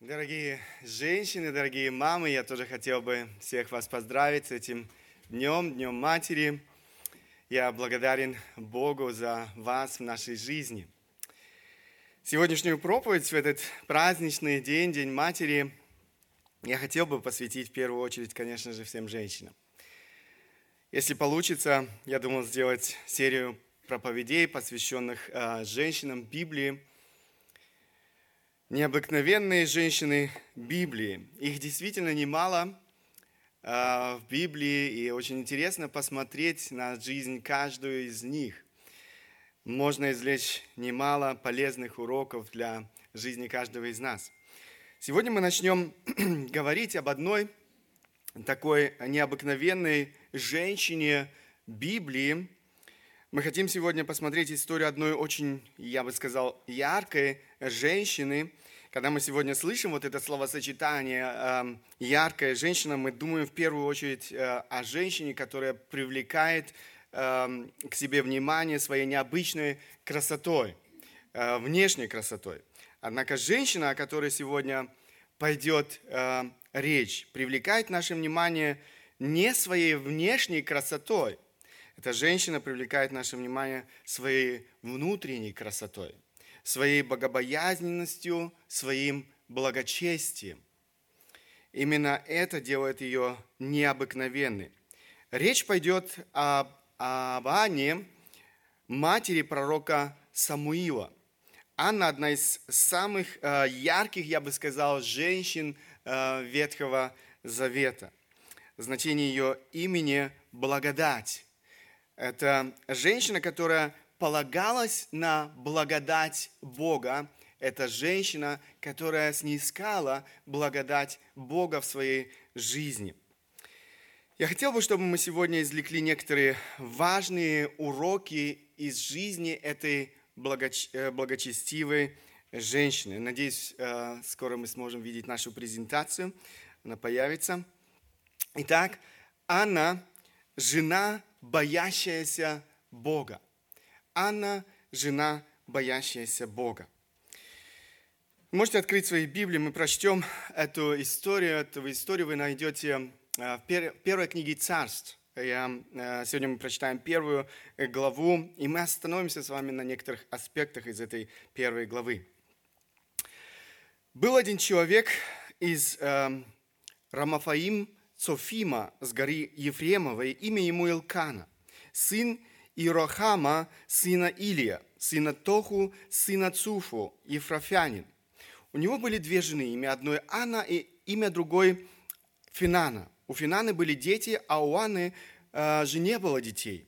Дорогие женщины, дорогие мамы, я тоже хотел бы всех вас поздравить с этим днем, Днем Матери. Я благодарен Богу за вас в нашей жизни. Сегодняшнюю проповедь в этот праздничный день, День Матери, я хотел бы посвятить в первую очередь, конечно же, всем женщинам. Если получится, я думал сделать серию проповедей, посвященных э, женщинам Библии, необыкновенные женщины Библии. Их действительно немало э, в Библии, и очень интересно посмотреть на жизнь каждую из них. Можно извлечь немало полезных уроков для жизни каждого из нас. Сегодня мы начнем говорить об одной такой необыкновенной женщине Библии. Мы хотим сегодня посмотреть историю одной очень, я бы сказал, яркой женщины, когда мы сегодня слышим вот это словосочетание э, «яркая женщина», мы думаем в первую очередь э, о женщине, которая привлекает э, к себе внимание своей необычной красотой, э, внешней красотой. Однако женщина, о которой сегодня пойдет э, речь, привлекает наше внимание не своей внешней красотой. Эта женщина привлекает наше внимание своей внутренней красотой – своей богобоязненностью, своим благочестием. Именно это делает ее необыкновенной. Речь пойдет об, об Анне, матери пророка Самуила. Анна одна из самых э, ярких, я бы сказал, женщин э, Ветхого Завета. Значение ее имени – благодать. Это женщина, которая полагалась на благодать Бога. Это женщина, которая снискала благодать Бога в своей жизни. Я хотел бы, чтобы мы сегодня извлекли некоторые важные уроки из жизни этой благоч... Э, благочестивой женщины. Надеюсь, э, скоро мы сможем видеть нашу презентацию. Она появится. Итак, Анна – жена, боящаяся Бога. Анна – жена, боящаяся Бога. Можете открыть свои Библии, мы прочтем эту историю. Эту историю вы найдете э, в первой книге Царств. Я, э, сегодня мы прочитаем первую э, главу, и мы остановимся с вами на некоторых аспектах из этой первой главы. Был один человек из э, Рамафаим Цофима с горы Ефремовой, имя ему Илкана, сын Ирохама, сына Илия, сына Тоху, сына Цуфу, Ефрафянин. У него были две жены, имя одной Анна и имя другой Финана. У Финаны были дети, а у Анны э, же не было детей.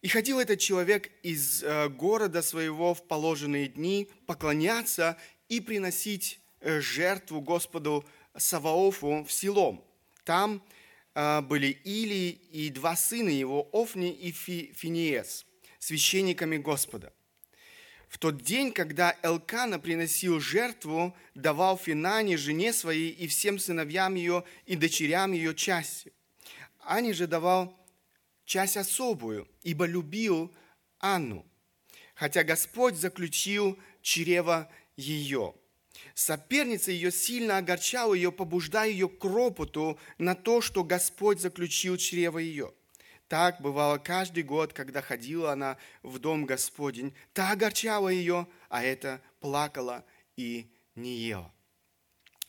И ходил этот человек из э, города своего в положенные дни поклоняться и приносить э, жертву Господу Саваофу в селом. Там были Или и два сына его, Офни и Финиес, священниками Господа. В тот день, когда Элкана приносил жертву, давал Финане, жене своей, и всем сыновьям ее и дочерям ее части. Ане же давал часть особую, ибо любил Анну, хотя Господь заключил чрево ее – Соперница ее сильно огорчала ее, побуждая ее к ропоту на то, что Господь заключил чрево ее. Так бывало каждый год, когда ходила она в дом Господень. Та огорчала ее, а это плакала и не ела.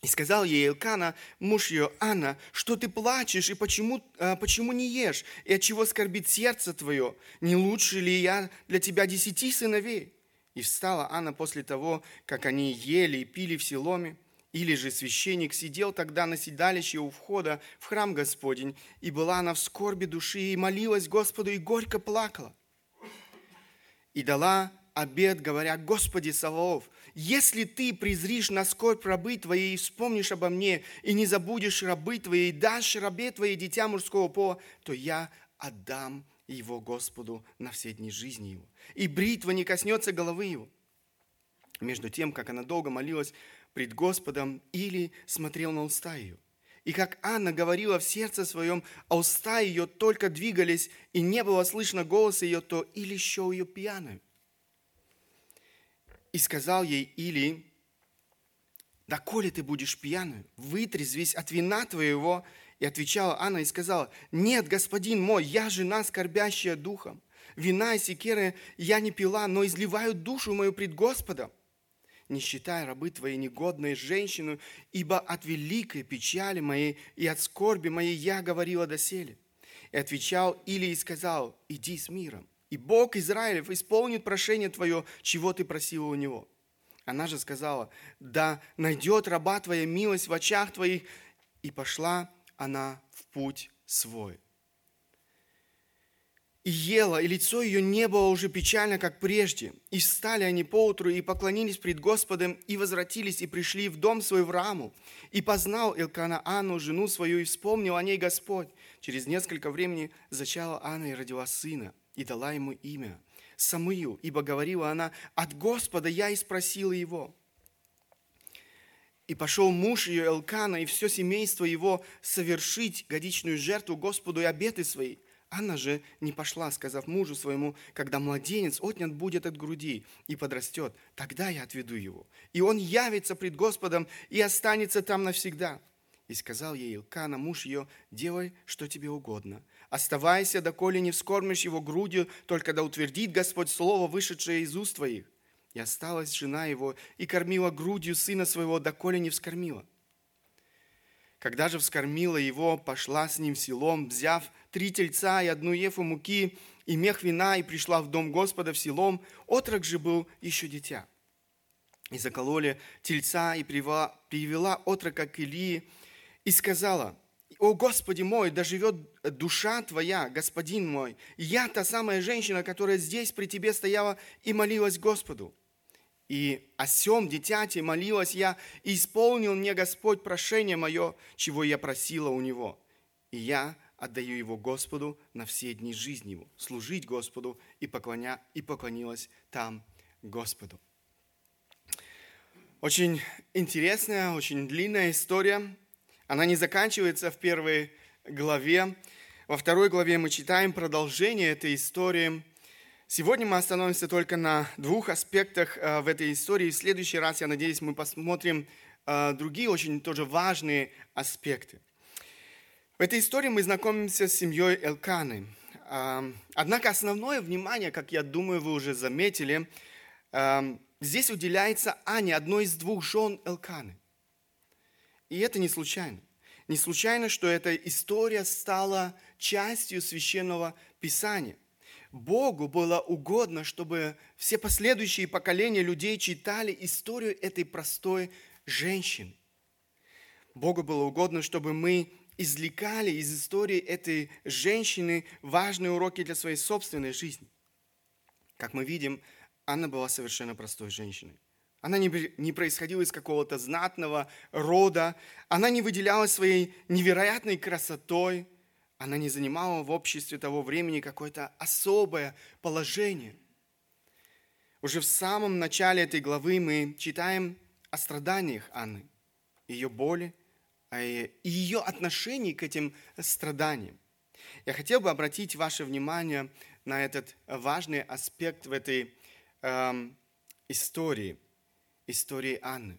И сказал ей Илкана, муж ее, Анна, что ты плачешь и почему, а, почему не ешь? И от чего скорбит сердце твое? Не лучше ли я для тебя десяти сыновей? И встала Анна после того, как они ели и пили в Силоме, или же священник сидел тогда на седалище у входа в храм Господень, и была она в скорби души, и молилась Господу, и горько плакала. И дала обед, говоря, Господи Саваоф, если ты презришь на скорбь рабы твоей, и вспомнишь обо мне, и не забудешь рабы твоей, и дашь рабе твоей дитя мужского пола, то я отдам его Господу на все дни жизни его. И бритва не коснется головы его. Между тем, как она долго молилась пред Господом, или смотрел на уста ее. И как Анна говорила в сердце своем, а уста ее только двигались, и не было слышно голоса ее, то или еще ее пьяной. И сказал ей Или, доколе ты будешь пьяную, вытрезвись от вина твоего. И отвечала Анна и сказала, нет, господин мой, я жена, скорбящая духом. Вина и секеры я не пила, но изливаю душу мою пред Господом. Не считай рабы твоей негодной женщину, ибо от великой печали моей и от скорби моей я говорила доселе. И отвечал Или и сказал, иди с миром, и Бог Израилев исполнит прошение твое, чего ты просила у него. Она же сказала, да найдет раба твоя милость в очах твоих. И пошла она в путь свой. И ела, и лицо ее не было уже печально, как прежде. И встали они поутру, и поклонились пред Господом, и возвратились, и пришли в дом свой в Раму. И познал Илкана Анну, жену свою, и вспомнил о ней Господь. Через несколько времени зачала Анна и родила сына, и дала ему имя Самуил, ибо говорила она, от Господа я и спросила его. И пошел муж ее Элкана и все семейство его совершить годичную жертву Господу и обеты свои – Анна же не пошла, сказав мужу своему, когда младенец отнят будет от груди и подрастет, тогда я отведу его. И он явится пред Господом и останется там навсегда. И сказал ей Илкана, муж ее, делай, что тебе угодно. Оставайся, доколе не вскормишь его грудью, только да утвердит Господь слово, вышедшее из уст твоих. И осталась жена его и кормила грудью сына своего, доколе не вскормила. Когда же вскормила его, пошла с ним в селом, взяв три тельца и одну ефу муки, и мех вина, и пришла в дом Господа в селом. Отрок же был еще дитя. И закололи тельца, и привела, привела отрока к Илии, и сказала, «О Господи мой, да живет душа Твоя, Господин мой! Я та самая женщина, которая здесь при Тебе стояла и молилась Господу». И о сем дитяте молилась я, и исполнил мне Господь прошение мое, чего я просила у Него. И я отдаю его Господу на все дни жизни его, служить Господу и, поклоня, и поклонилась там Господу. Очень интересная, очень длинная история. Она не заканчивается в первой главе. Во второй главе мы читаем продолжение этой истории – Сегодня мы остановимся только на двух аспектах э, в этой истории. В следующий раз, я надеюсь, мы посмотрим э, другие очень тоже важные аспекты. В этой истории мы знакомимся с семьей Элканы. Однако основное внимание, как я думаю, вы уже заметили, здесь уделяется Ане, одной из двух жен Элканы. И это не случайно. Не случайно, что эта история стала частью священного писания. Богу было угодно, чтобы все последующие поколения людей читали историю этой простой женщины. Богу было угодно, чтобы мы извлекали из истории этой женщины важные уроки для своей собственной жизни. Как мы видим, Анна была совершенно простой женщиной. Она не, не происходила из какого-то знатного рода. Она не выделялась своей невероятной красотой. Она не занимала в обществе того времени какое-то особое положение. Уже в самом начале этой главы мы читаем о страданиях Анны, ее боли и ее отношении к этим страданиям. Я хотел бы обратить ваше внимание на этот важный аспект в этой эм, истории, истории Анны.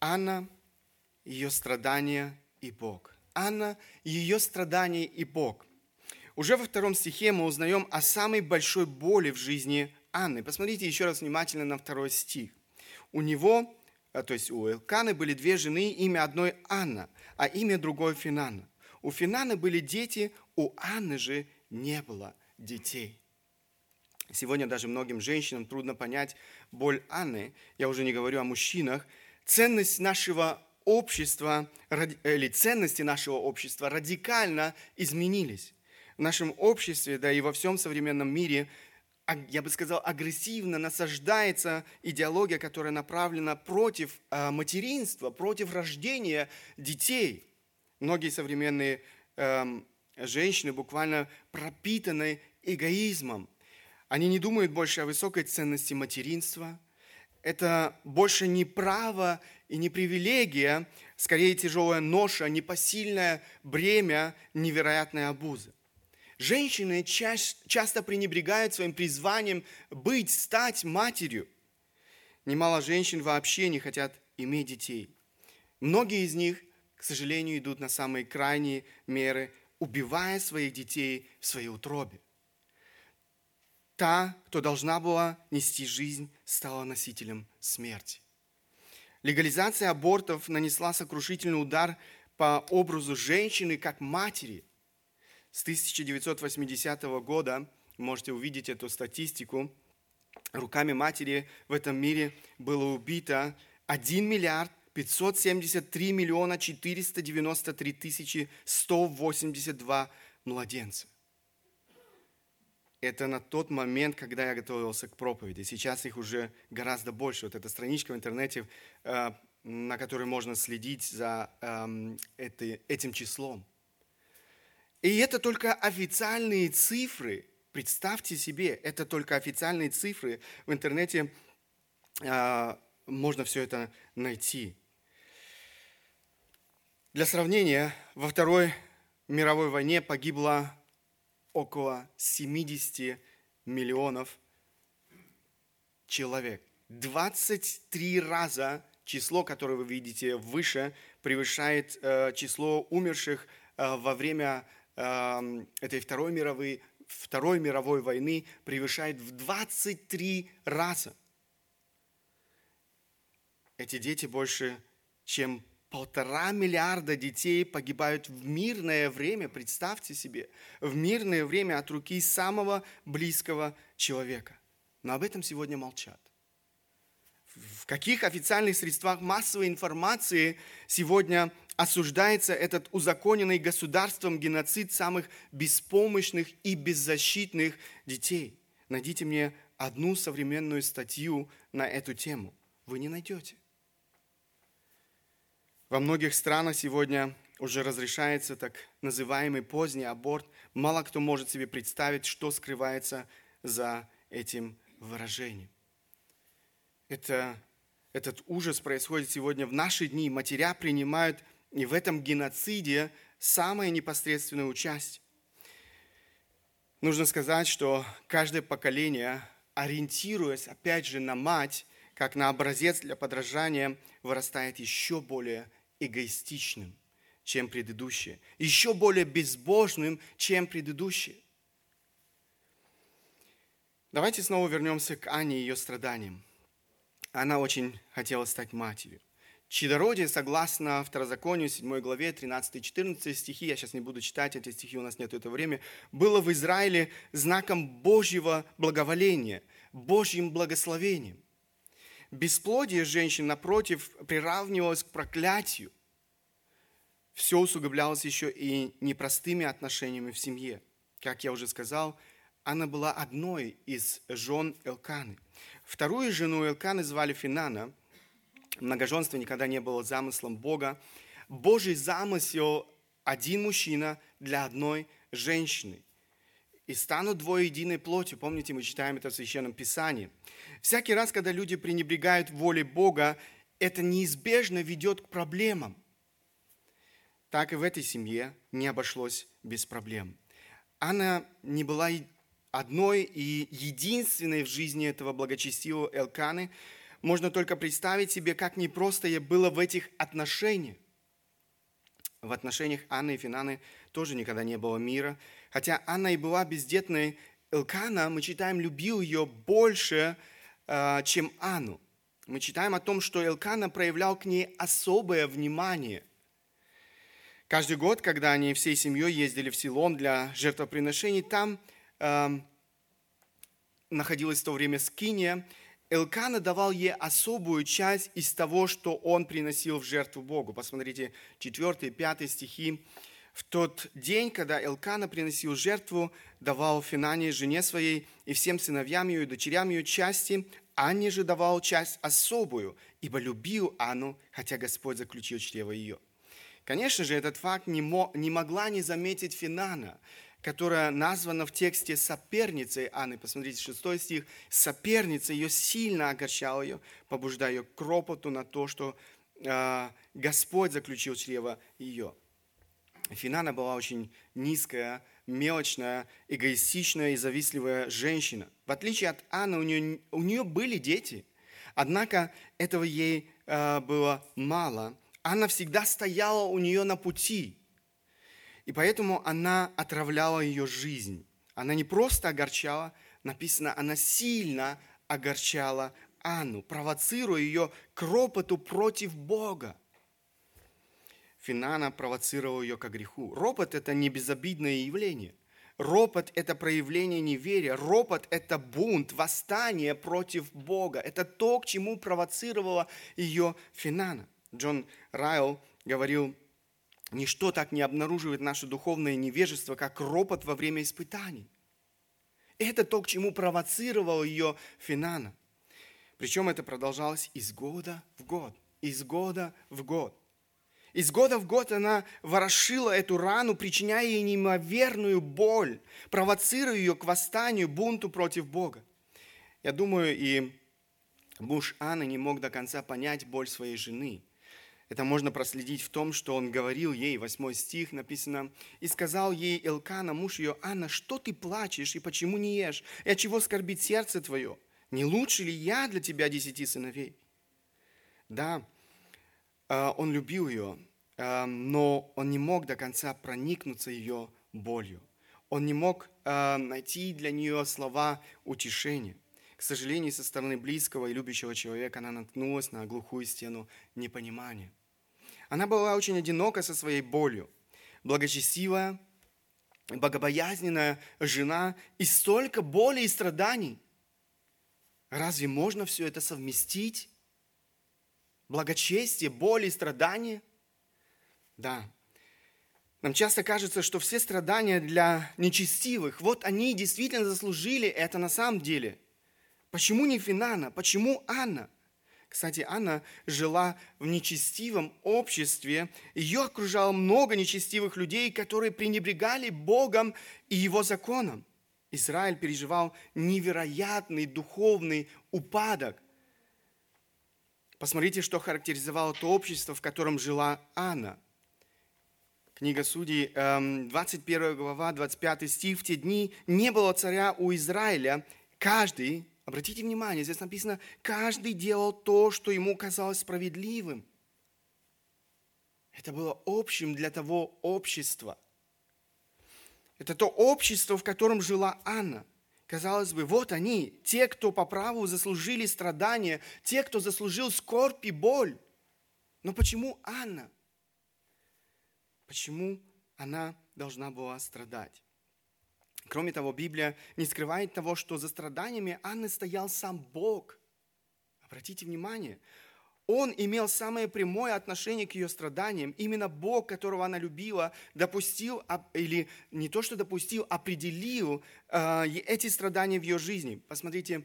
Анна, ее страдания и Бог – Анна, ее страдания и Бог. Уже во втором стихе мы узнаем о самой большой боли в жизни Анны. Посмотрите еще раз внимательно на второй стих. У него, э, то есть у Элканы были две жены, имя одной Анна, а имя другой Финана. У Финана были дети, у Анны же не было детей. Сегодня даже многим женщинам трудно понять боль Анны. Я уже не говорю о мужчинах. Ценность нашего общества или ценности нашего общества радикально изменились. В нашем обществе, да и во всем современном мире, я бы сказал, агрессивно насаждается идеология, которая направлена против а, материнства, против рождения детей. Многие современные эм, женщины буквально пропитаны эгоизмом. Они не думают больше о высокой ценности материнства. Это больше не право и не привилегия, скорее тяжелая ноша, непосильное бремя, невероятная обуза. Женщины часто пренебрегают своим призванием быть, стать матерью. Немало женщин вообще не хотят иметь детей. Многие из них, к сожалению, идут на самые крайние меры, убивая своих детей в своей утробе. Та, кто должна была нести жизнь, стала носителем смерти. Легализация абортов нанесла сокрушительный удар по образу женщины как матери. С 1980 года, можете увидеть эту статистику, руками матери в этом мире было убито 1 миллиард 573 миллиона 493 тысячи 182 младенца. Это на тот момент, когда я готовился к проповеди. Сейчас их уже гораздо больше. Вот эта страничка в интернете, э, на которой можно следить за эм, этим числом. И это только официальные цифры. Представьте себе, это только официальные цифры. В интернете э, можно все это найти. Для сравнения, во Второй мировой войне погибло около 70 миллионов человек. 23 раза число, которое вы видите выше, превышает э, число умерших э, во время э, этой Второй мировой, Второй мировой войны, превышает в 23 раза. Эти дети больше, чем Полтора миллиарда детей погибают в мирное время, представьте себе, в мирное время от руки самого близкого человека. Но об этом сегодня молчат. В каких официальных средствах массовой информации сегодня осуждается этот узаконенный государством геноцид самых беспомощных и беззащитных детей? Найдите мне одну современную статью на эту тему. Вы не найдете. Во многих странах сегодня уже разрешается так называемый поздний аборт. Мало кто может себе представить, что скрывается за этим выражением. Это, этот ужас происходит сегодня в наши дни. Матеря принимают и в этом геноциде самое непосредственное участие. Нужно сказать, что каждое поколение, ориентируясь опять же на мать, как на образец для подражания, вырастает еще более эгоистичным, чем предыдущие, еще более безбожным, чем предыдущие. Давайте снова вернемся к Ане и ее страданиям. Она очень хотела стать матерью. Чадородие, согласно Второзаконию, 7 главе, 13-14 стихи, я сейчас не буду читать эти стихи, у нас нет этого времени, было в Израиле знаком Божьего благоволения, Божьим благословением. Бесплодие женщин, напротив, приравнивалось к проклятию. Все усугублялось еще и непростыми отношениями в семье. Как я уже сказал, она была одной из жен Элканы. Вторую жену Элканы звали Финана. Многоженство никогда не было замыслом Бога. Божий замысел – один мужчина для одной женщины и станут двое единой плотью. Помните, мы читаем это в Священном Писании. Всякий раз, когда люди пренебрегают волей Бога, это неизбежно ведет к проблемам. Так и в этой семье не обошлось без проблем. Она не была одной и единственной в жизни этого благочестивого Элканы. Можно только представить себе, как непросто ей было в этих отношениях. В отношениях Анны и Финаны тоже никогда не было мира. Хотя Анна и была бездетной, Элкана, мы читаем, любил ее больше, э, чем Анну. Мы читаем о том, что Элкана проявлял к ней особое внимание. Каждый год, когда они всей семьей ездили в Силон для жертвоприношений, там э, находилась в то время скиния, Элкана давал ей особую часть из того, что он приносил в жертву Богу. Посмотрите, 4 и 5 стихи. В тот день, когда Элкана приносил жертву, давал Финане, жене своей, и всем сыновьям ее и дочерям ее части, Анне же давал часть особую, ибо любил Анну, хотя Господь заключил чрево ее. Конечно же, этот факт не, мо, не могла не заметить Финана, которая названа в тексте соперницей Анны. Посмотрите, 6 стих. Соперница ее сильно огорчала ее, побуждая ее к ропоту на то, что э, Господь заключил чрево ее. Финана была очень низкая, мелочная, эгоистичная и завистливая женщина. В отличие от Анны, у нее, у нее были дети, однако этого ей э, было мало, Анна всегда стояла у нее на пути. И поэтому она отравляла ее жизнь. Она не просто огорчала, написано, она сильно огорчала Анну, провоцируя ее к ропоту против Бога. Финана провоцировал ее к греху. Ропот – это не безобидное явление. Ропот – это проявление неверия. Ропот – это бунт, восстание против Бога. Это то, к чему провоцировала ее Финана. Джон Райл говорил, ничто так не обнаруживает наше духовное невежество, как ропот во время испытаний. Это то, к чему провоцировал ее Финана. Причем это продолжалось из года в год, из года в год. Из года в год она ворошила эту рану, причиняя ей неимоверную боль, провоцируя ее к восстанию, бунту против Бога. Я думаю, и муж Анны не мог до конца понять боль своей жены. Это можно проследить в том, что он говорил ей, восьмой стих написано, «И сказал ей Элкана, муж ее, Анна, что ты плачешь и почему не ешь? И от чего скорбит сердце твое? Не лучше ли я для тебя десяти сыновей?» Да, а, он любил ее, но он не мог до конца проникнуться ее болью. Он не мог а, найти для нее слова утешения. К сожалению, со стороны близкого и любящего человека она наткнулась на глухую стену непонимания. Она была очень одинока со своей болью. Благочестивая, богобоязненная жена и столько боли и страданий. Разве можно все это совместить? Благочестие, боль и страдания? Да. Нам часто кажется, что все страдания для нечестивых, вот они действительно заслужили это на самом деле. Почему не Финана? Почему Анна? Кстати, Анна жила в нечестивом обществе. Ее окружало много нечестивых людей, которые пренебрегали Богом и Его законом. Израиль переживал невероятный духовный упадок. Посмотрите, что характеризовало то общество, в котором жила Анна. Книга Судей, 21 эм, глава, 25 стих. «В те дни не было царя у Израиля. Каждый Обратите внимание, здесь написано, каждый делал то, что ему казалось справедливым. Это было общим для того общества. Это то общество, в котором жила Анна. Казалось бы, вот они, те, кто по праву заслужили страдания, те, кто заслужил скорбь и боль. Но почему Анна? Почему она должна была страдать? Кроме того, Библия не скрывает того, что за страданиями Анны стоял сам Бог. Обратите внимание, он имел самое прямое отношение к ее страданиям. Именно Бог, которого она любила, допустил, или не то, что допустил, определил э, эти страдания в ее жизни. Посмотрите,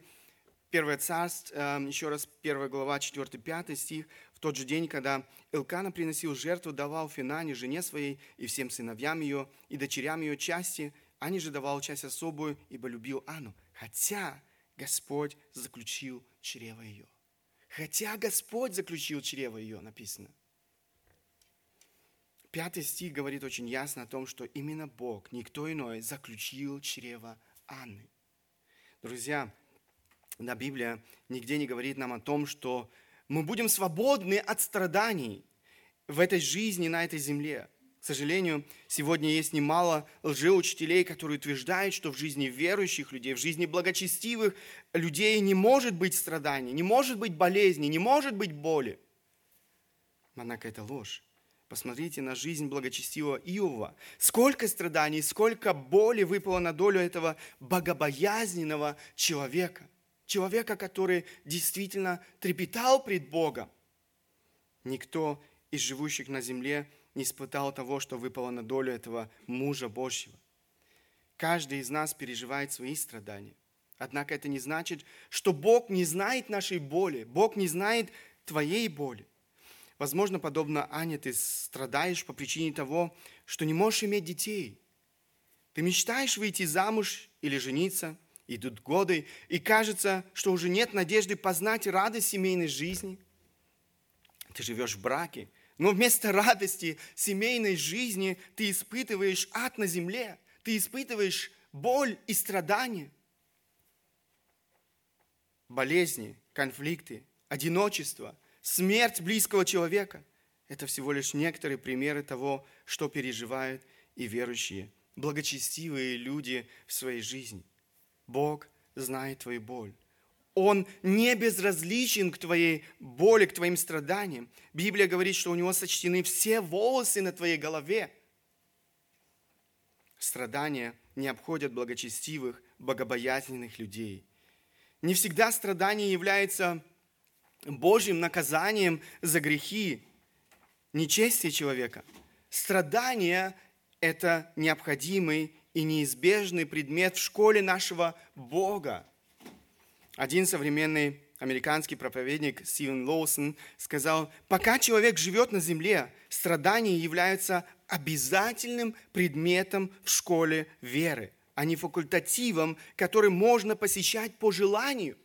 1 Царств, э, еще раз, 1 глава, 4-5 стих. Тот же день, когда Илкана приносил жертву, давал Финане, жене своей, и всем сыновьям ее, и дочерям ее части – Ане же давал часть особую, ибо любил Анну, хотя Господь заключил чрево ее. Хотя Господь заключил чрево ее, написано. Пятый стих говорит очень ясно о том, что именно Бог, никто иной, заключил чрево Анны. Друзья, на Библия нигде не говорит нам о том, что мы будем свободны от страданий в этой жизни, на этой земле. К сожалению, сегодня есть немало лжеучителей, которые утверждают, что в жизни верующих людей, в жизни благочестивых людей не может быть страданий, не может быть болезни, не может быть боли. Однако это ложь. Посмотрите на жизнь благочестивого Иова. Сколько страданий, сколько боли выпало на долю этого богобоязненного человека. Человека, который действительно трепетал пред Богом. Никто из живущих на земле не испытал того, что выпало на долю этого мужа Божьего. Каждый из нас переживает свои страдания. Однако это не значит, что Бог не знает нашей боли. Бог не знает твоей боли. Возможно, подобно Ане, ты страдаешь по причине того, что не можешь иметь детей. Ты мечтаешь выйти замуж или жениться, идут годы, и кажется, что уже нет надежды познать радость семейной жизни. Ты живешь в браке, но вместо радости семейной жизни ты испытываешь ад на земле, ты испытываешь боль и страдания. Болезни, конфликты, одиночество, смерть близкого человека – это всего лишь некоторые примеры того, что переживают и верующие, благочестивые люди в своей жизни. Бог знает твою боль. Он не безразличен к твоей боли, к твоим страданиям. Библия говорит, что у него сочтены все волосы на твоей голове. Страдания не обходят благочестивых, богобоязненных людей. Не всегда страдание является Божьим наказанием за грехи, нечестие человека. Страдание – это необходимый и неизбежный предмет в школе нашего Бога. Один современный американский проповедник Стивен Лоусон сказал, пока человек живет на земле, страдания являются обязательным предметом в школе веры, а не факультативом, который можно посещать по желанию.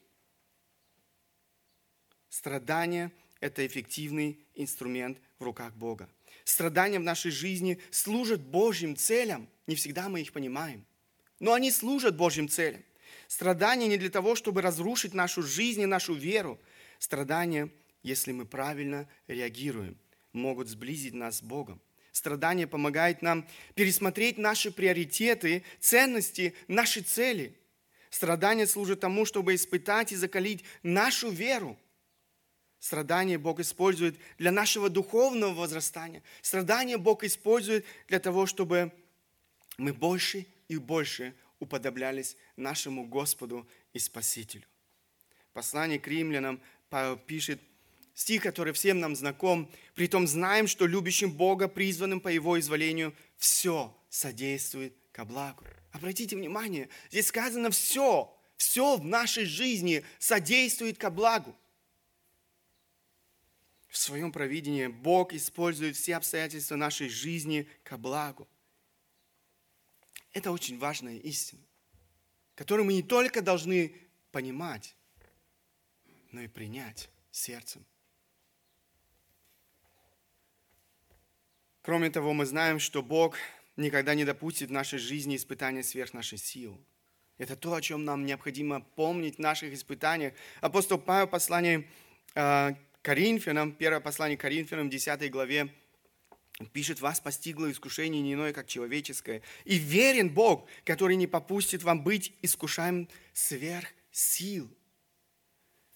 Страдание – это эффективный инструмент в руках Бога. Страдания в нашей жизни служат Божьим целям. Не всегда мы их понимаем. Но они служат Божьим целям. Страдания не для того, чтобы разрушить нашу жизнь и нашу веру. Страдания, если мы правильно реагируем, могут сблизить нас с Богом. Страдание помогает нам пересмотреть наши приоритеты, ценности, наши цели. Страдание служит тому, чтобы испытать и закалить нашу веру. Страдание Бог использует для нашего духовного возрастания. Страдание Бог использует для того, чтобы мы больше и больше уподоблялись нашему Господу и Спасителю. Послание к римлянам Павел пишет, стих, который всем нам знаком, «Притом знаем, что любящим Бога, призванным по Его изволению, все содействует ко благу». Обратите внимание, здесь сказано «все», все в нашей жизни содействует ко благу. В своем провидении Бог использует все обстоятельства нашей жизни ко благу. Это очень важная истина, которую мы не только должны понимать, но и принять сердцем. Кроме того, мы знаем, что Бог никогда не допустит в нашей жизни испытания сверх нашей силы. Это то, о чем нам необходимо помнить в наших испытаниях. Апостол Павел в послании э, Коринфянам, первое послание Коринфянам, 10 главе, пишет, вас постигло искушение не иное, как человеческое. И верен Бог, который не попустит вам быть искушаем сверх сил.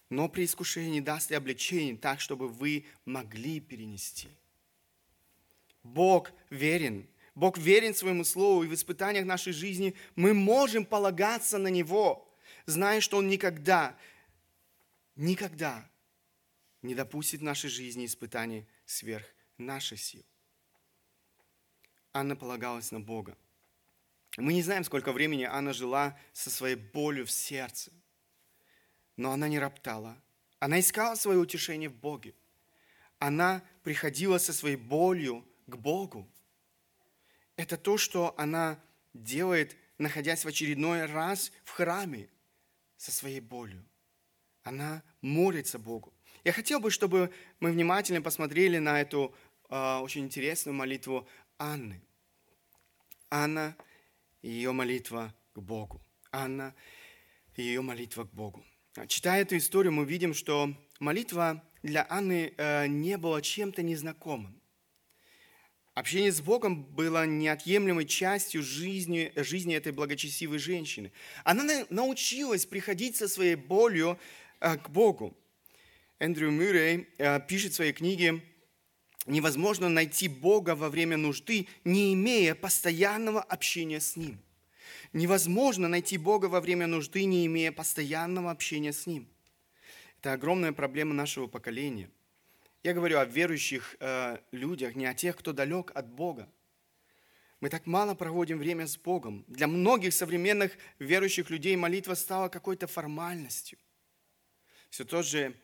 Но при искушении даст и облегчение так, чтобы вы могли перенести. Бог верен. Бог верен своему слову, и в испытаниях нашей жизни мы можем полагаться на Него, зная, что Он никогда, никогда не допустит в нашей жизни испытаний сверх наших сил. Анна полагалась на Бога. Мы не знаем, сколько времени Анна жила со своей болью в сердце. Но она не роптала. Она искала свое утешение в Боге. Она приходила со своей болью к Богу. Это то, что она делает, находясь в очередной раз в храме со своей болью. Она молится Богу. Я хотел бы, чтобы мы внимательно посмотрели на эту э, очень интересную молитву Анны. Анна и ее молитва к Богу. Анна и ее молитва к Богу. Читая эту историю, мы видим, что молитва для Анны э, не была чем-то незнакомым. Общение с Богом было неотъемлемой частью жизни, жизни этой благочестивой женщины. Она научилась приходить со своей болью э, к Богу. Эндрю Мюррей э, пишет в своей книге невозможно найти Бога во время нужды, не имея постоянного общения с Ним. Невозможно найти Бога во время нужды, не имея постоянного общения с Ним. Это огромная проблема нашего поколения. Я говорю о верующих э, людях, не о тех, кто далек от Бога. Мы так мало проводим время с Богом. Для многих современных верующих людей молитва стала какой-то формальностью. Все тот же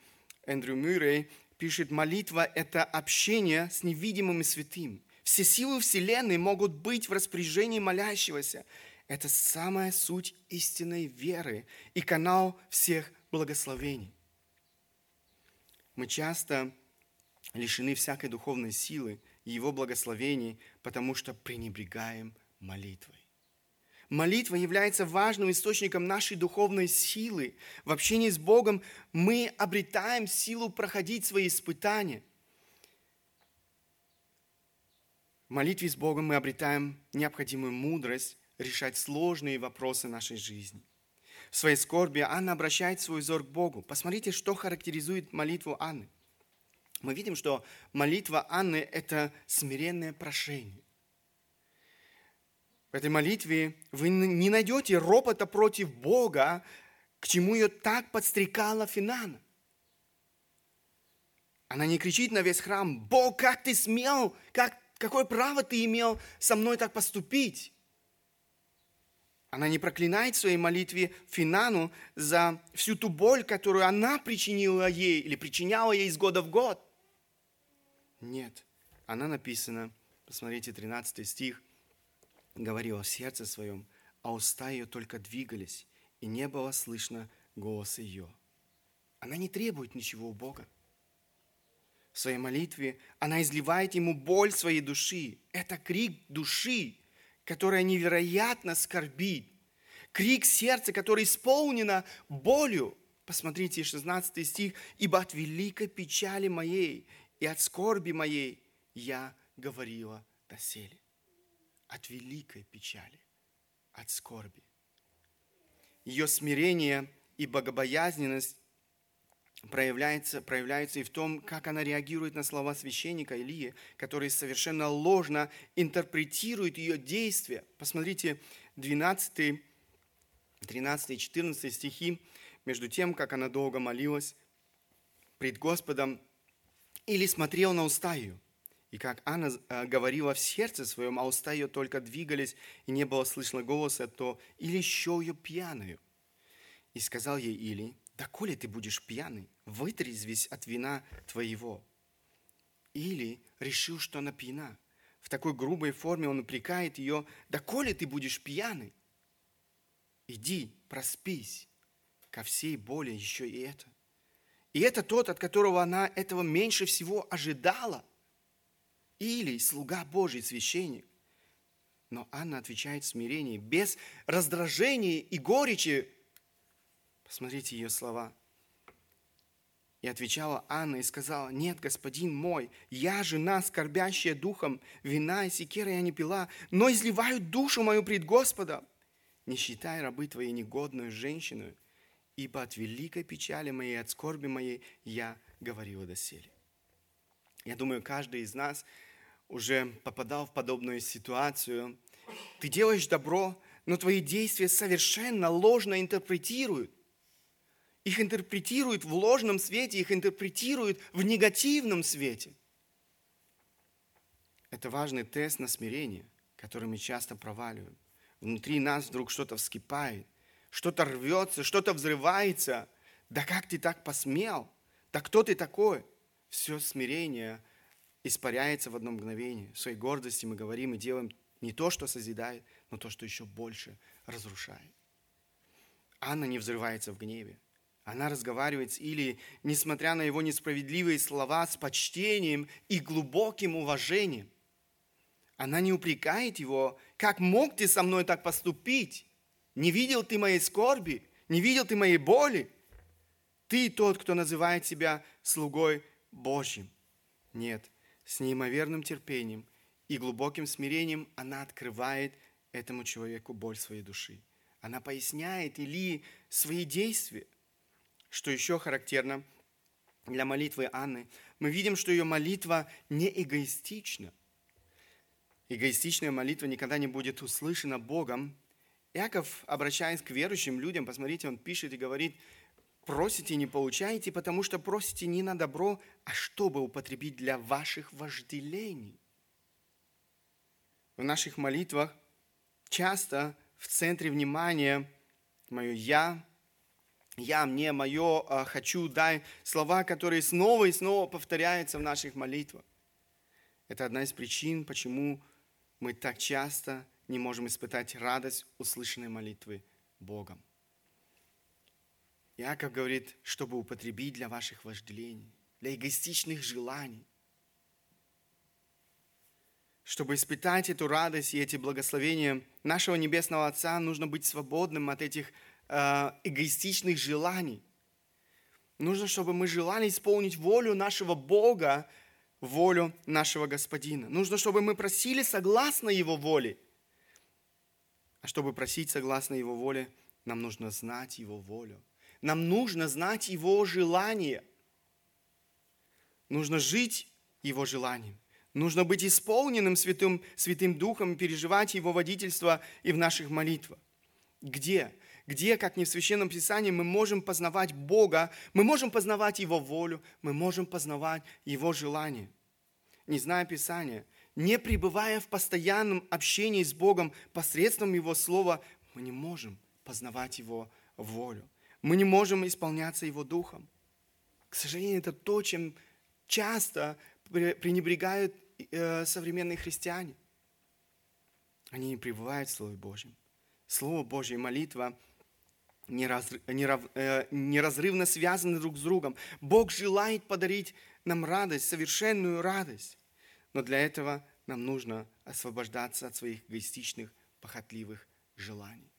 Эндрю Мюррей пишет, молитва – это общение с невидимым и святым. Все силы Вселенной могут быть в распоряжении молящегося. Это самая суть истинной веры и канал всех благословений. Мы часто лишены всякой духовной силы и Его благословений, потому что пренебрегаем молитвой. Молитва является важным источником нашей духовной силы. В общении с Богом мы обретаем силу проходить свои испытания. В молитве с Богом мы обретаем необходимую мудрость решать сложные вопросы нашей жизни. В своей скорби Анна обращает свой взор к Богу. Посмотрите, что характеризует молитву Анны. Мы видим, что молитва Анны – это смиренное прошение. В этой молитве вы не найдете ропота против Бога, к чему ее так подстрекала Финана. Она не кричит на весь храм, «Бог, как ты смел, как Какое право ты имел со мной так поступить? Она не проклинает в своей молитве Финану за всю ту боль, которую она причинила ей или причиняла ей из года в год. Нет, она написана, посмотрите, 13 стих, говорила в сердце своем, а уста ее только двигались, и не было слышно голоса ее. Она не требует ничего у Бога в своей молитве, она изливает ему боль своей души. Это крик души, которая невероятно скорбит. Крик сердца, которое исполнено болью. Посмотрите, 16 стих. «Ибо от великой печали моей и от скорби моей я говорила доселе». От великой печали, от скорби. Ее смирение и богобоязненность проявляется, проявляется и в том, как она реагирует на слова священника Илии, который совершенно ложно интерпретирует ее действия. Посмотрите, 12, 13 и 14 стихи, между тем, как она долго молилась пред Господом, или смотрел на уста ее, и как Анна э, говорила в сердце своем, а уста ее только двигались, и не было слышно голоса, то или еще ее пьяную. И сказал ей Или, доколе ты будешь пьяный, вытрезвись от вина твоего. Или решил, что она пьяна. В такой грубой форме он упрекает ее, доколе ты будешь пьяный. Иди, проспись, ко всей боли еще и это. И это тот, от которого она этого меньше всего ожидала. Или слуга Божий, священник. Но Анна отвечает в смирении, без раздражения и горечи, Посмотрите ее слова. И отвечала Анна и сказала, нет, господин мой, я жена, скорбящая духом, вина и секера я не пила, но изливаю душу мою пред Господом. Не считай рабы твоей негодную женщину, ибо от великой печали моей, от скорби моей я говорила доселе. Я думаю, каждый из нас уже попадал в подобную ситуацию. Ты делаешь добро, но твои действия совершенно ложно интерпретируют их интерпретируют в ложном свете, их интерпретируют в негативном свете. Это важный тест на смирение, который мы часто проваливаем. Внутри нас вдруг что-то вскипает, что-то рвется, что-то взрывается. Да как ты так посмел? Да кто ты такой? Все смирение испаряется в одно мгновение. В своей гордости мы говорим и делаем не то, что созидает, но то, что еще больше разрушает. Анна не взрывается в гневе. Она разговаривает с Илией, несмотря на его несправедливые слова, с почтением и глубоким уважением. Она не упрекает его, как мог ты со мной так поступить? Не видел ты моей скорби? Не видел ты моей боли? Ты тот, кто называет себя слугой Божьим. Нет, с неимоверным терпением и глубоким смирением она открывает этому человеку боль своей души. Она поясняет Илии свои действия – что еще характерно для молитвы Анны, мы видим, что ее молитва не эгоистична. Эгоистичная молитва никогда не будет услышана Богом. Яков, обращаясь к верующим людям, посмотрите, он пишет и говорит, просите не получаете, потому что просите не на добро, а чтобы употребить для ваших вожделений. В наших молитвах часто в центре внимания мое «я», я, мне, мое, а, хочу, дай. Слова, которые снова и снова повторяются в наших молитвах. Это одна из причин, почему мы так часто не можем испытать радость услышанной молитвы Богом. Яков говорит, чтобы употребить для ваших вожделений, для эгоистичных желаний. Чтобы испытать эту радость и эти благословения нашего Небесного Отца, нужно быть свободным от этих э, эгоистичных желаний. Нужно, чтобы мы желали исполнить волю нашего Бога, волю нашего Господина. Нужно, чтобы мы просили согласно Его воле. А чтобы просить согласно Его воле, нам нужно знать Его волю. Нам нужно знать Его желание. Нужно жить Его желанием. Нужно быть исполненным Святым, Святым Духом, переживать Его водительство и в наших молитвах. Где? Где, как не в Священном Писании, мы можем познавать Бога, мы можем познавать Его волю, мы можем познавать Его желание. Не зная Писания, не пребывая в постоянном общении с Богом посредством Его Слова, мы не можем познавать Его волю. Мы не можем исполняться Его Духом. К сожалению, это то, чем часто пренебрегают э, современные христиане. Они не пребывают в Слове Божьем. Слово Божье и молитва э, неразрывно связаны друг с другом. Бог желает подарить нам радость, совершенную радость. Но для этого нам нужно освобождаться от своих эгоистичных, похотливых желаний.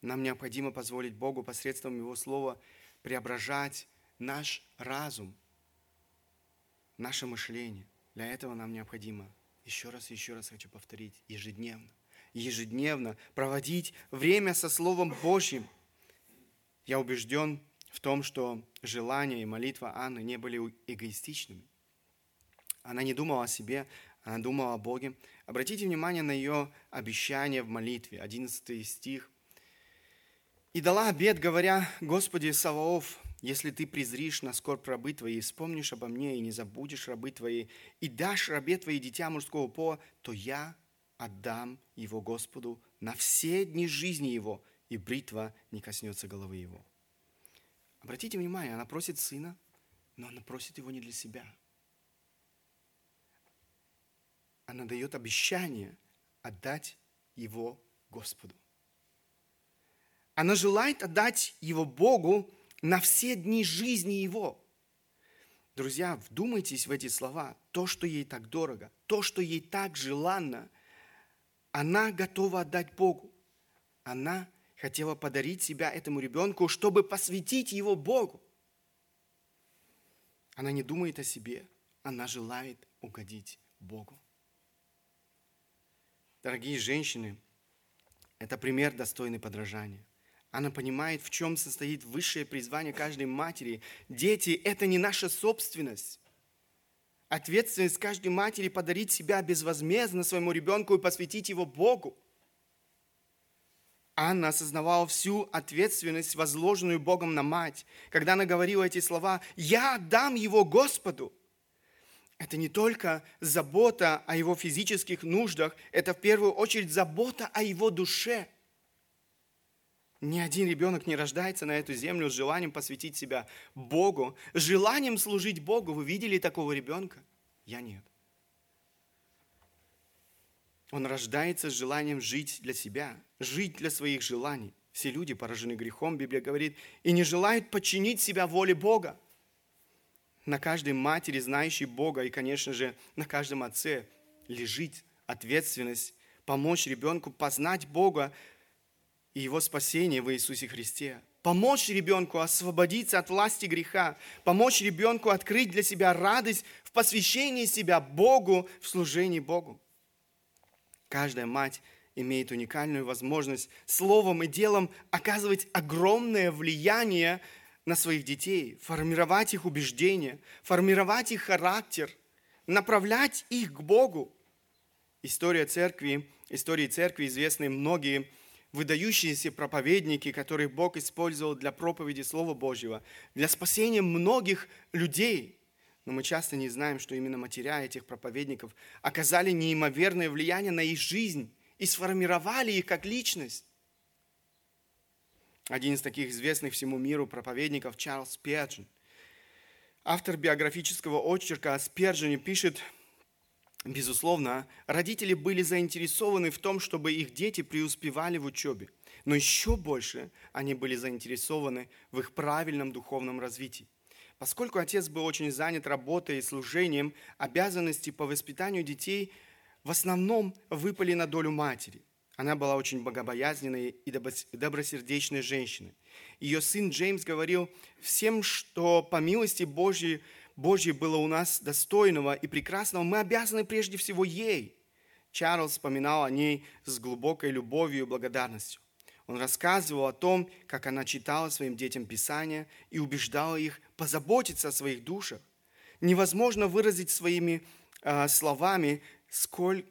Нам необходимо позволить Богу посредством Его Слова преображать наш разум, наше мышление. Для этого нам необходимо, еще раз и еще раз хочу повторить, ежедневно, ежедневно проводить время со Словом Божьим. Я убежден в том, что желания и молитва Анны не были эгоистичными. Она не думала о себе, она думала о Боге. Обратите внимание на ее обещание в молитве, 11 стих – и дала обед, говоря, Господи Саваоф, если ты презришь на скорбь рабы твои, вспомнишь обо мне и не забудешь рабы твои, и дашь рабе твои дитя мужского пола, то я отдам его Господу на все дни жизни его, и бритва не коснется головы его. Обратите внимание, она просит сына, но она просит его не для себя. Она дает обещание отдать его Господу. Она желает отдать его Богу на все дни жизни его. Друзья, вдумайтесь в эти слова. То, что ей так дорого, то, что ей так желанно, она готова отдать Богу. Она хотела подарить себя этому ребенку, чтобы посвятить его Богу. Она не думает о себе, она желает угодить Богу. Дорогие женщины, это пример достойный подражания. Она понимает, в чем состоит высшее призвание каждой матери. Дети – это не наша собственность. Ответственность каждой матери – подарить себя безвозмездно своему ребенку и посвятить его Богу. Анна осознавала всю ответственность, возложенную Богом на мать, когда она говорила эти слова «Я отдам его Господу». Это не только забота о его физических нуждах, это в первую очередь забота о его душе – ни один ребенок не рождается на эту землю с желанием посвятить себя Богу, с желанием служить Богу. Вы видели такого ребенка? Я нет. Он рождается с желанием жить для себя, жить для своих желаний. Все люди поражены грехом, Библия говорит, и не желают подчинить себя воле Бога. На каждой матери, знающей Бога, и, конечно же, на каждом отце лежит ответственность помочь ребенку познать Бога, и его спасение в Иисусе Христе. Помочь ребенку освободиться от власти греха, помочь ребенку открыть для себя радость в посвящении себя Богу, в служении Богу. Каждая мать имеет уникальную возможность словом и делом оказывать огромное влияние на своих детей, формировать их убеждения, формировать их характер, направлять их к Богу. История церкви, истории церкви известны многие выдающиеся проповедники, которых Бог использовал для проповеди Слова Божьего, для спасения многих людей. Но мы часто не знаем, что именно матеря этих проповедников оказали неимоверное влияние на их жизнь и сформировали их как личность. Один из таких известных всему миру проповедников Чарльз Перджин. Автор биографического очерка о Спержине пишет – Безусловно, родители были заинтересованы в том, чтобы их дети преуспевали в учебе. Но еще больше они были заинтересованы в их правильном духовном развитии. Поскольку отец был очень занят работой и служением, обязанности по воспитанию детей в основном выпали на долю матери. Она была очень богобоязненной и добросердечной женщиной. Ее сын Джеймс говорил, всем, что по милости Божьей, Божьей было у нас достойного и прекрасного, мы обязаны прежде всего ей. Чарльз вспоминал о ней с глубокой любовью и благодарностью. Он рассказывал о том, как она читала своим детям Писания и убеждала их позаботиться о своих душах. Невозможно выразить своими э, словами, сколь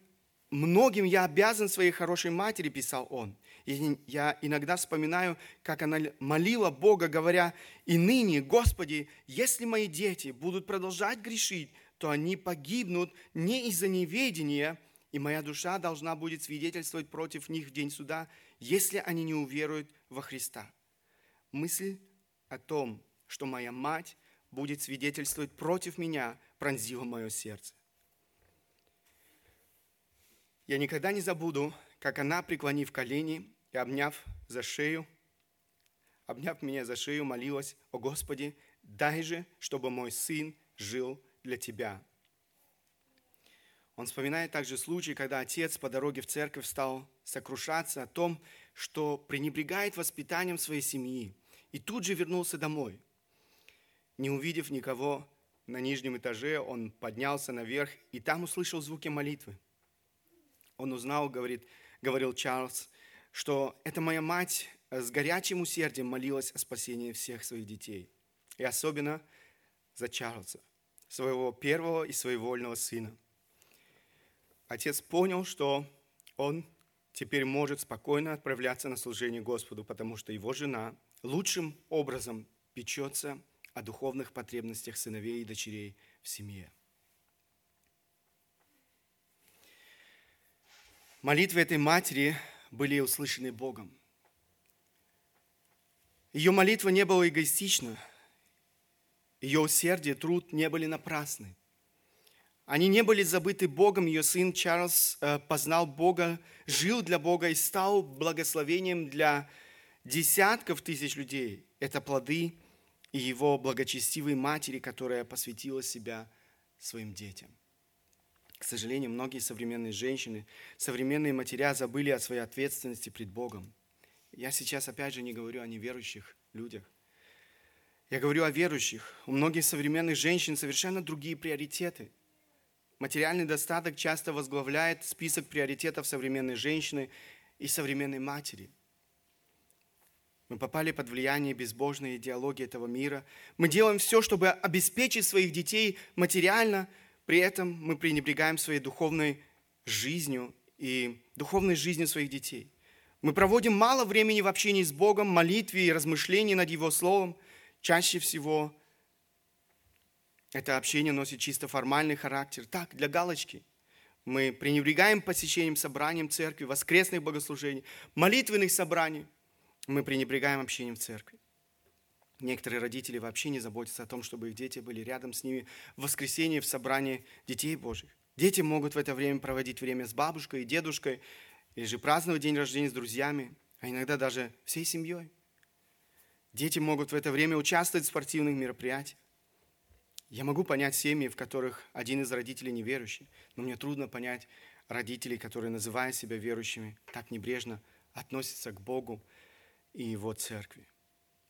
многим я обязан своей хорошей матери, писал он. Я иногда вспоминаю, как она молила Бога, говоря, «И ныне, Господи, если мои дети будут продолжать грешить, то они погибнут не из-за неведения, и моя душа должна будет свидетельствовать против них в день суда, если они не уверуют во Христа. Мысль о том, что моя мать будет свидетельствовать против меня, пронзила мое сердце. Я никогда не забуду, как она, преклонив колени и обняв за шею, обняв меня за шею, молилась, «О Господи, дай же, чтобы мой сын жил для Тебя». Он вспоминает также случай, когда отец по дороге в церковь стал сокрушаться о том, что пренебрегает воспитанием своей семьи, и тут же вернулся домой. Не увидев никого на нижнем этаже, он поднялся наверх и там услышал звуки молитвы. Он узнал, говорит, говорил Чарльз, что это моя мать с горячим усердием молилась о спасении всех своих детей. И особенно за Чарльза, своего первого и своевольного сына – отец понял, что он теперь может спокойно отправляться на служение Господу, потому что его жена лучшим образом печется о духовных потребностях сыновей и дочерей в семье. Молитвы этой матери были услышаны Богом. Ее молитва не была эгоистична, ее усердие, труд не были напрасны – они не были забыты Богом. Ее сын Чарльз э, познал Бога, жил для Бога и стал благословением для десятков тысяч людей. Это плоды его благочестивой матери, которая посвятила себя своим детям. К сожалению, многие современные женщины, современные матеря забыли о своей ответственности пред Богом. Я сейчас опять же не говорю о неверующих людях. Я говорю о верующих. У многих современных женщин совершенно другие приоритеты – Материальный достаток часто возглавляет список приоритетов современной женщины и современной матери. Мы попали под влияние безбожной идеологии этого мира. Мы делаем все, чтобы обеспечить своих детей материально, при этом мы пренебрегаем своей духовной жизнью и духовной жизнью своих детей. Мы проводим мало времени в общении с Богом, молитве и размышлении над Его Словом. Чаще всего это общение носит чисто формальный характер. Так, для галочки. Мы пренебрегаем посещением собранием церкви, воскресных богослужений, молитвенных собраний. Мы пренебрегаем общением в церкви. Некоторые родители вообще не заботятся о том, чтобы их дети были рядом с ними в воскресенье в собрании детей Божьих. Дети могут в это время проводить время с бабушкой и дедушкой, или же праздновать день рождения с друзьями, а иногда даже всей семьей. Дети могут в это время участвовать в спортивных мероприятиях. Я могу понять семьи, в которых один из родителей неверующий, но мне трудно понять родителей, которые, называя себя верующими, так небрежно относятся к Богу и Его церкви.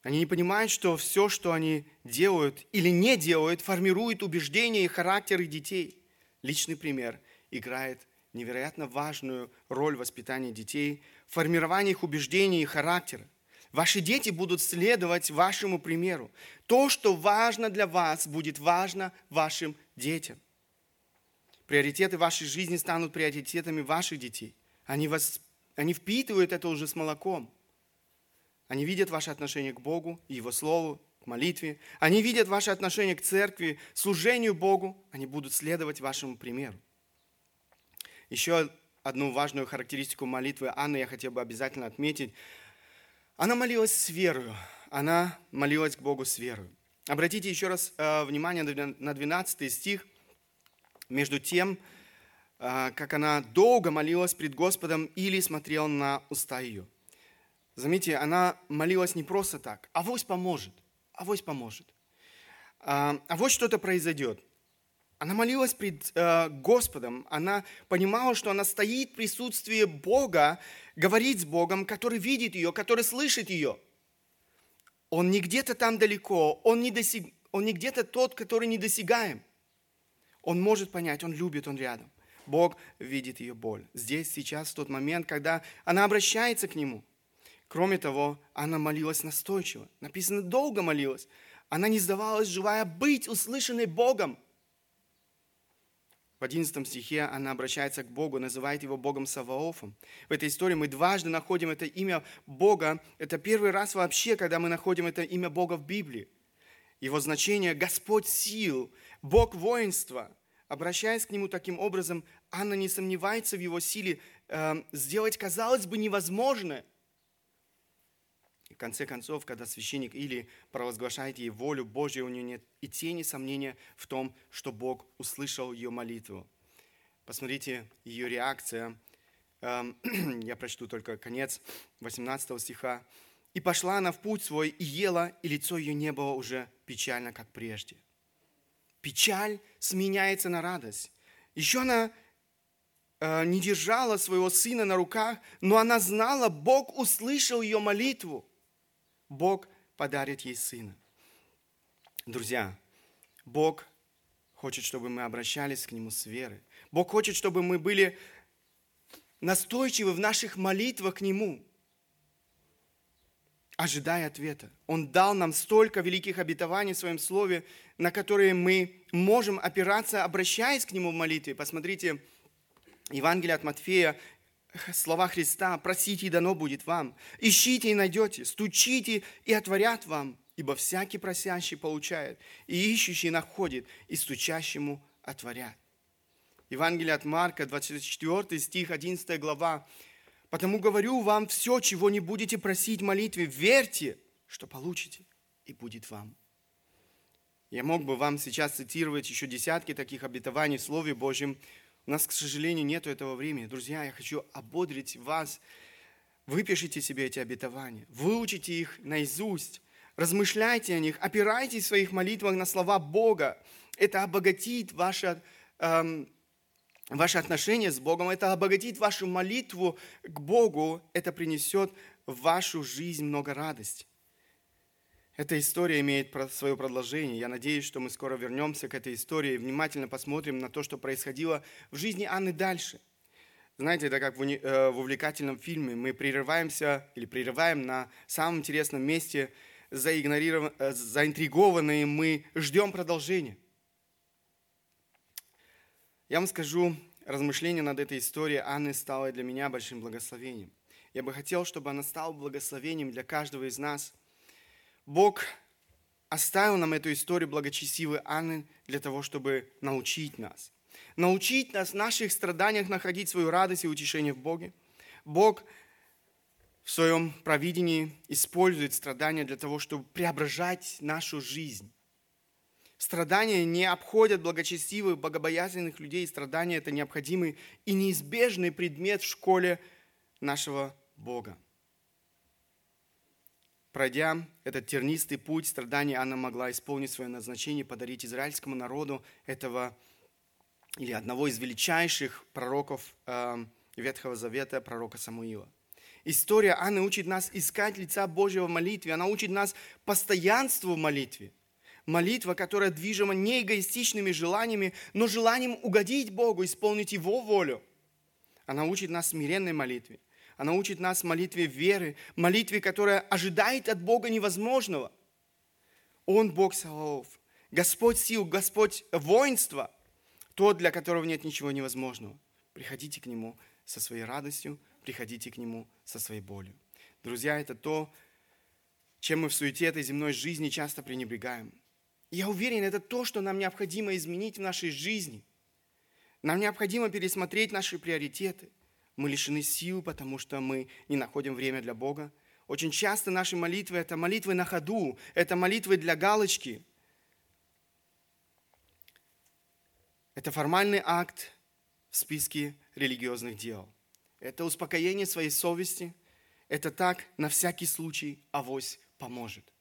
Они не понимают, что все, что они делают или не делают, формирует убеждения и характер их детей. Личный пример играет невероятно важную роль в воспитании детей, в формировании их убеждений и характера. Ваши дети будут следовать вашему примеру. То, что важно для вас, будет важно вашим детям. Приоритеты вашей жизни станут приоритетами ваших детей. Они, вас, они впитывают это уже с молоком. Они видят ваше отношение к Богу, Его Слову, к молитве. Они видят ваше отношение к церкви, служению Богу. Они будут следовать вашему примеру. Еще одну важную характеристику молитвы Анны я хотел бы обязательно отметить – она молилась с верою. Она молилась к Богу с верою. Обратите еще раз э, внимание на 12 стих. Между тем, э, как она долго молилась пред Господом или смотрела на уста ее. Заметьте, она молилась не просто так. Авось поможет. Авось поможет. А, авось что-то произойдет. Она молилась пред э, Господом. Она понимала, что она стоит в присутствии Бога, говорит с Богом, который видит ее, который слышит ее. Он не где-то там далеко, он не, досяг... он не где-то тот, который недосягаем. Он может понять, он любит, он рядом. Бог видит ее боль. Здесь, сейчас, в тот момент, когда она обращается к Нему. Кроме того, она молилась настойчиво. Написано, долго молилась. Она не сдавалась, желая быть услышанной Богом. В 11 стихе она обращается к Богу, называет его Богом Саваофом. В этой истории мы дважды находим это имя Бога. Это первый раз вообще, когда мы находим это имя Бога в Библии. Его значение – Господь сил, Бог воинства. Обращаясь к Нему таким образом, Анна не сомневается в Его силе э, сделать, казалось бы, невозможное – в конце концов, когда священник или провозглашает ей волю Божью, у нее нет и тени сомнения в том, что Бог услышал ее молитву. Посмотрите ее реакция. Эм, я прочту только конец 18 стиха. «И пошла она в путь свой, и ела, и лицо ее не было уже печально, как прежде». Печаль сменяется на радость. Еще она э, не держала своего сына на руках, но она знала, Бог услышал ее молитву. Бог подарит ей сына. Друзья, Бог хочет, чтобы мы обращались к Нему с верой. Бог хочет, чтобы мы были настойчивы в наших молитвах к Нему, ожидая ответа. Он дал нам столько великих обетований в Своем Слове, на которые мы можем опираться, обращаясь к Нему в молитве. Посмотрите, Евангелие от Матфея, слова Христа, просите и дано будет вам, ищите и найдете, стучите и отворят вам, ибо всякий просящий получает, и ищущий находит, и стучащему отворят. Евангелие от Марка, 24 стих, 11 глава. «Потому говорю вам все, чего не будете просить в молитве, верьте, что получите, и будет вам». Я мог бы вам сейчас цитировать еще десятки таких обетований в Слове Божьем, у нас, к сожалению, нет этого времени. Друзья, я хочу ободрить вас. Выпишите себе эти обетования, выучите их наизусть, размышляйте о них, опирайтесь в своих молитвах на слова Бога. Это обогатит ваше, эм, ваше отношение с Богом, это обогатит вашу молитву к Богу, это принесет в вашу жизнь много радости. Эта история имеет свое продолжение. Я надеюсь, что мы скоро вернемся к этой истории и внимательно посмотрим на то, что происходило в жизни Анны дальше. Знаете, это как э, в увлекательном фильме. Мы прерываемся или прерываем на самом интересном месте, э, заинтригованные, мы ждем продолжения. Я вам скажу, размышление над этой историей Анны стало для меня большим благословением. Я бы хотел, чтобы она стала благословением для каждого из нас – Бог оставил нам эту историю благочестивой Анны для того, чтобы научить нас. Научить нас в наших страданиях находить свою радость и утешение в Боге. Бог в своем провидении использует страдания для того, чтобы преображать нашу жизнь. Страдания не обходят благочестивых, богобоязненных людей. Страдания – это необходимый и неизбежный предмет в школе нашего Бога. Пройдя этот тернистый путь страданий, Анна могла исполнить свое назначение, подарить израильскому народу этого или одного из величайших пророков э, Ветхого Завета, пророка Самуила. История Анны учит нас искать лица Божьего в молитве. Она учит нас постоянству в молитве. Молитва, которая движима не эгоистичными желаниями, но желанием угодить Богу, исполнить Его волю. Она учит нас смиренной молитве. Она учит нас молитве веры, молитве, которая ожидает от Бога невозможного. Он Бог Саваоф, Господь сил, Господь воинства, тот, для которого нет ничего невозможного. Приходите к Нему со своей радостью, приходите к Нему со своей болью. Друзья, это то, чем мы в суете этой земной жизни часто пренебрегаем. я уверен, это то, что нам необходимо изменить в нашей жизни. Нам необходимо пересмотреть наши приоритеты – мы лишены сил, потому что мы не находим время для Бога. Очень часто наши молитвы – это молитвы на ходу, это молитвы для галочки. Это формальный акт в списке религиозных дел. Это успокоение своей совести. Это так, на всякий случай, авось поможет.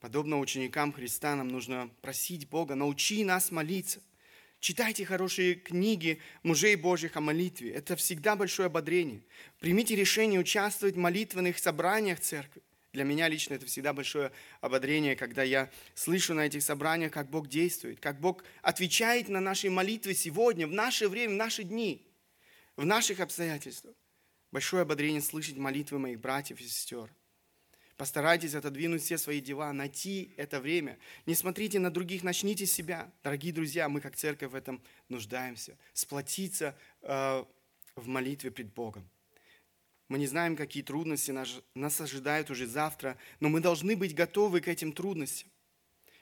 Подобно ученикам Христа нам нужно просить Бога, научи нас молиться. Читайте хорошие книги мужей Божьих о молитве. Это всегда большое ободрение. Примите решение участвовать в молитвенных собраниях церкви. Для меня лично это всегда большое ободрение, когда я слышу на этих собраниях, как Бог действует, как Бог отвечает на наши молитвы сегодня, в наше время, в наши дни, в наших обстоятельствах. Большое ободрение слышать молитвы моих братьев и сестер. Постарайтесь отодвинуть все свои дела, найти это время. Не смотрите на других, начните себя. Дорогие друзья, мы как церковь в этом нуждаемся. Сплотиться э, в молитве пред Богом. Мы не знаем, какие трудности нас, нас ожидают уже завтра, но мы должны быть готовы к этим трудностям.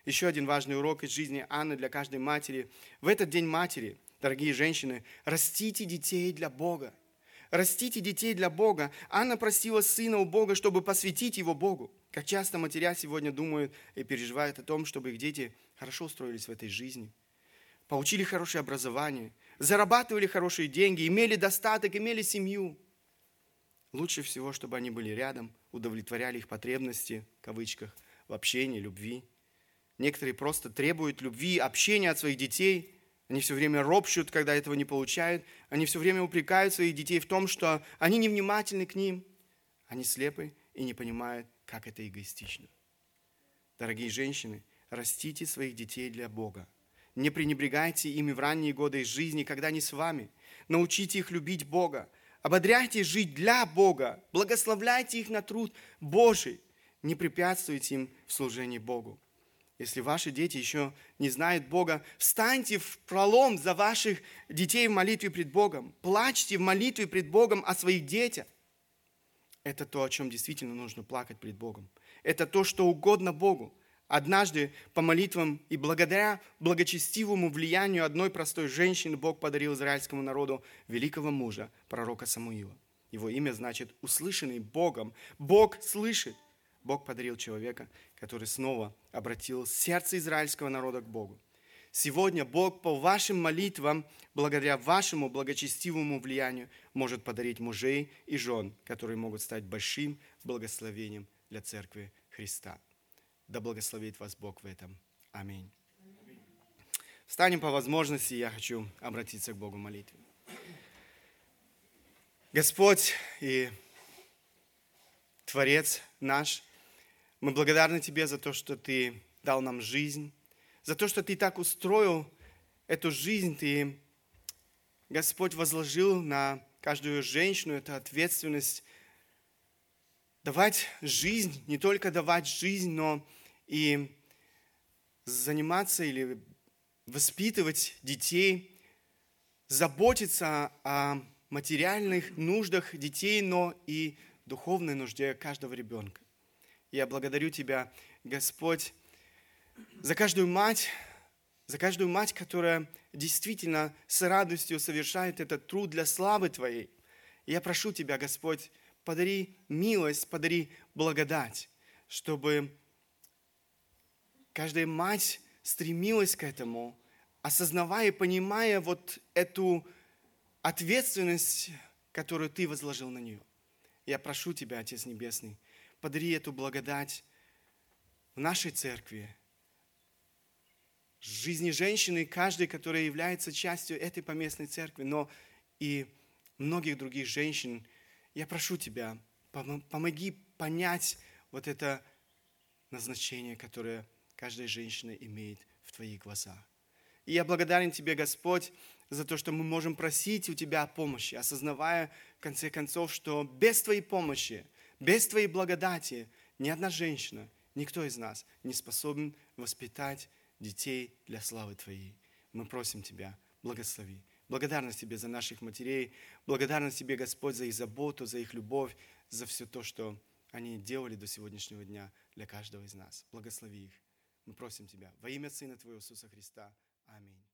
Еще один важный урок из жизни Анны для каждой матери. В этот день матери, дорогие женщины, растите детей для Бога. Растите детей для Бога. Анна просила сына у Бога, чтобы посвятить его Богу. Как часто матеря сегодня думают и переживают о том, чтобы их дети хорошо устроились в этой жизни. Получили хорошее образование, зарабатывали хорошие деньги, имели достаток, имели семью. Лучше всего, чтобы они были рядом, удовлетворяли их потребности, в кавычках, в общении, любви. Некоторые просто требуют любви, общения от своих детей – они все время ропщут, когда этого не получают. Они все время упрекают своих детей в том, что они невнимательны к ним. Они слепы и не понимают, как это эгоистично. Дорогие женщины, растите своих детей для Бога. Не пренебрегайте ими в ранние годы жизни, когда они с вами. Научите их любить Бога. Ободряйте жить для Бога. Благословляйте их на труд Божий. Не препятствуйте им в служении Богу. Если ваши дети еще не знают Бога, встаньте в пролом за ваших детей в молитве пред Богом. Плачьте в молитве пред Богом о своих детях. Это то, о чем действительно нужно плакать пред Богом. Это то, что угодно Богу. Однажды по молитвам и благодаря благочестивому влиянию одной простой женщины Бог подарил израильскому народу великого мужа, пророка Самуила. Его имя значит «услышанный Богом». Бог слышит. Бог подарил человека, который снова обратил сердце израильского народа к Богу. Сегодня Бог по вашим молитвам, благодаря вашему благочестивому влиянию, может подарить мужей и жен, которые могут стать большим благословением для Церкви Христа. Да благословит вас Бог в этом. Аминь. Встанем по возможности, я хочу обратиться к Богу в молитве. Господь и Творец наш – мы благодарны Тебе за то, что Ты дал нам жизнь, за то, что Ты так устроил эту жизнь. Ты, Господь, возложил на каждую женщину эту ответственность давать жизнь, не только давать жизнь, но и заниматься или воспитывать детей, заботиться о материальных нуждах детей, но и духовной нужде каждого ребенка. Я благодарю Тебя, Господь, за каждую мать, за каждую мать, которая действительно с радостью совершает этот труд для славы Твоей. Я прошу Тебя, Господь, подари милость, подари благодать, чтобы каждая мать стремилась к этому, осознавая и понимая вот эту ответственность, которую Ты возложил на нее. Я прошу Тебя, Отец Небесный, подари эту благодать в нашей церкви, в жизни женщины, каждой, которая является частью этой поместной церкви, но и многих других женщин. Я прошу Тебя, помоги понять вот это назначение, которое каждая женщина имеет в Твоих глазах. И я благодарен Тебе, Господь, за то, что мы можем просить у Тебя помощи, осознавая, в конце концов, что без Твоей помощи – без Твоей благодати ни одна женщина, никто из нас не способен воспитать детей для славы Твоей. Мы просим Тебя, благослови. Благодарность Тебе за наших матерей, благодарность Тебе, Господь, за их заботу, за их любовь, за все то, что они делали до сегодняшнего дня для каждого из нас. Благослови их. Мы просим Тебя во имя Сына Твоего Иисуса Христа. Аминь.